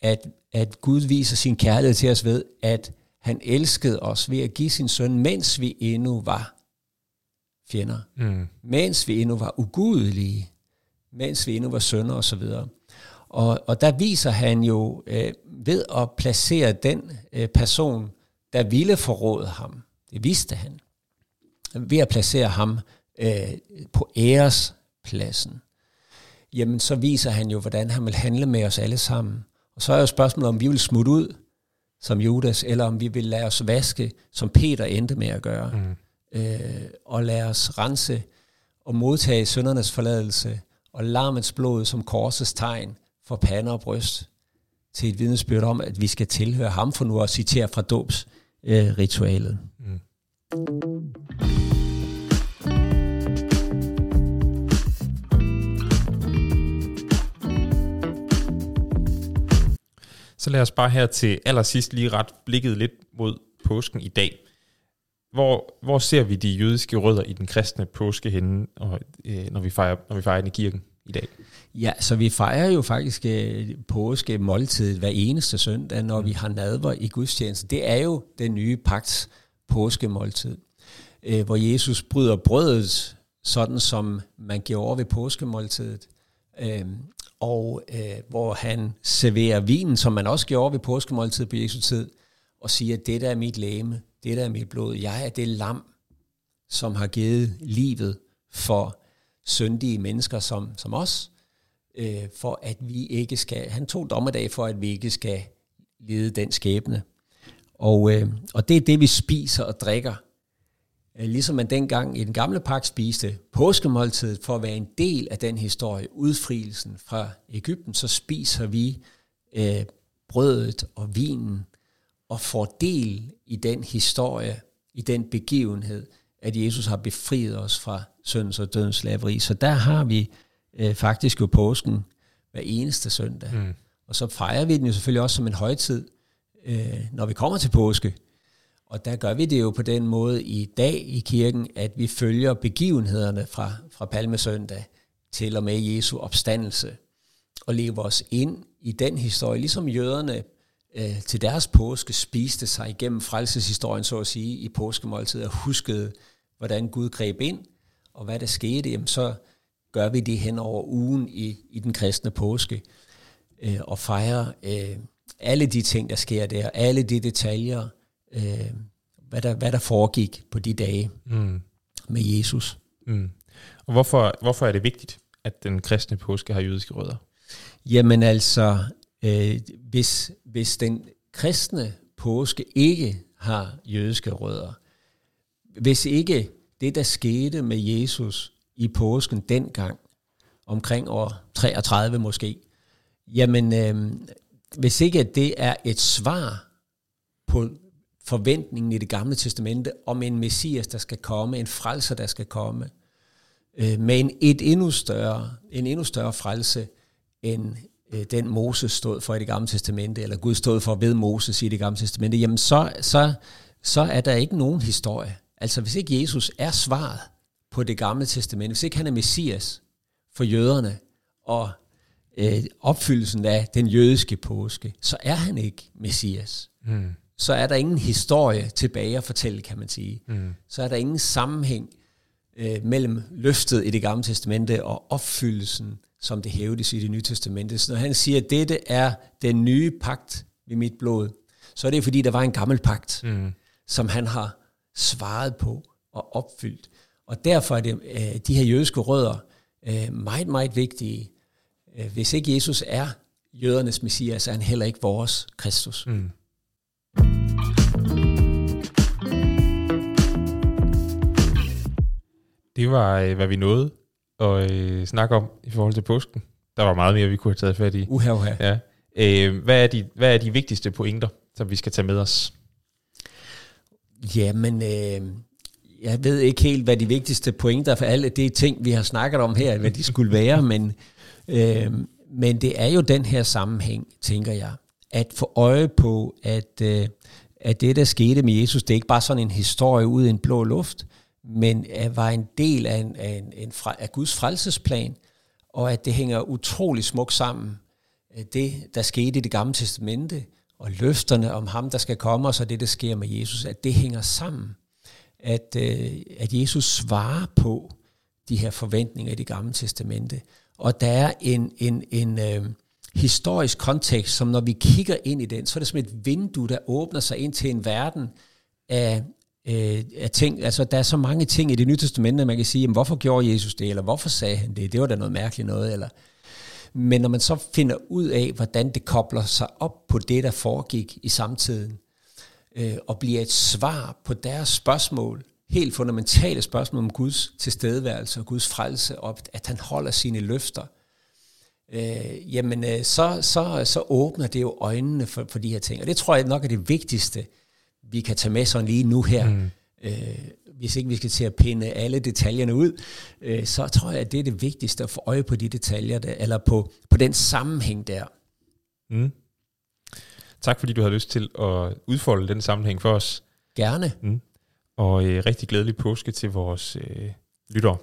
at, at Gud viser sin kærlighed til os ved, at han elskede os ved at give sin søn, mens vi endnu var fjender. Mm. Mens vi endnu var ugudelige. Mens vi endnu var sønner osv. Og, og der viser han jo øh, ved at placere den øh, person, der ville forråde ham. Det vidste han. Ved at placere ham øh, på ærespladsen. Jamen så viser han jo, hvordan han vil handle med os alle sammen. Og så er jo spørgsmålet, om vi vil smutte ud som Judas, eller om vi vil lade os vaske, som Peter endte med at gøre. Mm. Øh, og lade os rense og modtage søndernes forladelse, og larmets blod som korsets tegn for pande og bryst, til et vidnesbyrd om, at vi skal tilhøre ham, for nu at citere fra dobs øh, ritualet. Mm. Så lad os bare her til allersidst lige ret blikket lidt mod påsken i dag. Hvor, hvor ser vi de jødiske rødder i den kristne påske henne, og, øh, når, vi fejrer, når vi fejrer den i kirken i dag? Ja, så vi fejrer jo faktisk øh, påske måltid hver eneste søndag, når mm. vi har nadver i gudstjenesten. Det er jo den nye pagts påskemåltid, øh, hvor Jesus bryder brødet, sådan som man gjorde ved påskemåltidet. Øh, og øh, hvor han serverer vinen, som man også gjorde ved påskemåltidet på Jesu tid, og siger, det der er mit læme, det der er mit blod. Jeg er det lam, som har givet livet for syndige mennesker som, som os, øh, for at vi ikke skal, han tog dommedag for, at vi ikke skal lide den skæbne. Og, øh, og det er det, vi spiser og drikker Øh, ligesom man dengang i den gamle pagt spiste påskemåltidet for at være en del af den historie, udfrielsen fra Ægypten, så spiser vi øh, brødet og vinen og får del i den historie, i den begivenhed, at Jesus har befriet os fra syndens og dødens slaveri. Så der har vi øh, faktisk jo påsken hver eneste søndag. Mm. Og så fejrer vi den jo selvfølgelig også som en højtid, øh, når vi kommer til påske. Og der gør vi det jo på den måde i dag i kirken, at vi følger begivenhederne fra, fra Palmesøndag til og med Jesu opstandelse, og lever os ind i den historie, ligesom jøderne øh, til deres påske spiste sig igennem frelseshistorien, så at sige, i påskemåltid, og huskede, hvordan Gud greb ind, og hvad der skete, jamen så gør vi det hen over ugen i, i den kristne påske, øh, og fejrer øh, alle de ting, der sker der, alle de detaljer, øh, hvad, der, hvad der foregik på de dage mm. med Jesus. Mm. Og hvorfor, hvorfor er det vigtigt, at den kristne påske har jødiske rødder? Jamen altså, øh, hvis, hvis den kristne påske ikke har jødiske rødder, hvis ikke det, der skete med Jesus i påsken dengang, omkring år 33 måske, jamen øh, hvis ikke det er et svar på forventningen i det gamle testamente om en messias, der skal komme, en frelser, der skal komme, øh, med en, et endnu større, en endnu større frelse, end øh, den Moses stod for i det gamle testamente, eller Gud stod for ved Moses i det gamle testamente, jamen så, så, så er der ikke nogen historie. Altså hvis ikke Jesus er svaret på det gamle testamente, hvis ikke han er messias for jøderne, og øh, opfyldelsen af den jødiske påske, så er han ikke messias. Mm så er der ingen historie tilbage at fortælle, kan man sige. Mm. Så er der ingen sammenhæng øh, mellem løftet i det gamle testamente og opfyldelsen, som det hævdes i det nye testamente. Så når han siger, at dette er den nye pagt ved mit blod, så er det fordi, der var en gammel pagt, mm. som han har svaret på og opfyldt. Og derfor er det, øh, de her jødiske rødder øh, meget, meget vigtige. Øh, hvis ikke Jesus er jødernes messias, er han heller ikke vores Kristus. Mm. Det var, øh, hvad vi nåede at øh, snakke om i forhold til påsken. Der var meget mere, vi kunne have taget fat i. Uha, uha. Ja. Øh, hvad, er de, hvad er de vigtigste pointer, som vi skal tage med os? Jamen, øh, jeg ved ikke helt, hvad de vigtigste pointer for alle de ting, vi har snakket om her, hvad de skulle være, men, øh, men det er jo den her sammenhæng, tænker jeg, at få øje på, at, øh, at det, der skete med Jesus, det er ikke bare sådan en historie ud i en blå luft, men at var en del af, en, af, en, en af Guds frelsesplan, og at det hænger utrolig smukt sammen. Øh, det, der skete i det gamle testamente, og løfterne om ham, der skal komme, og så det, der sker med Jesus, at det hænger sammen. At, øh, at Jesus svarer på de her forventninger i det gamle testamente. Og der er en, en, en øh, historisk kontekst, som når vi kigger ind i den, så er det som et vindue, der åbner sig ind til en verden af, øh, af ting. Altså, der er så mange ting i det nye testamente, at man kan sige, jamen, hvorfor gjorde Jesus det, eller hvorfor sagde han det? Det var da noget mærkeligt noget, eller... Men når man så finder ud af, hvordan det kobler sig op på det, der foregik i samtiden, øh, og bliver et svar på deres spørgsmål, helt fundamentale spørgsmål om Guds tilstedeværelse og Guds frelse, og at han holder sine løfter, øh, jamen øh, så, så, så åbner det jo øjnene for, for de her ting. Og det tror jeg nok er det vigtigste, vi kan tage med sådan lige nu her. Mm. Øh, hvis ikke vi skal til at pinde alle detaljerne ud, øh, så tror jeg, at det er det vigtigste at få øje på de detaljer, der, eller på, på den sammenhæng der. Mm. Tak fordi du har lyst til at udfolde den sammenhæng for os. Gerne. Mm. Og øh, rigtig glædelig påske til vores øh, lyttere.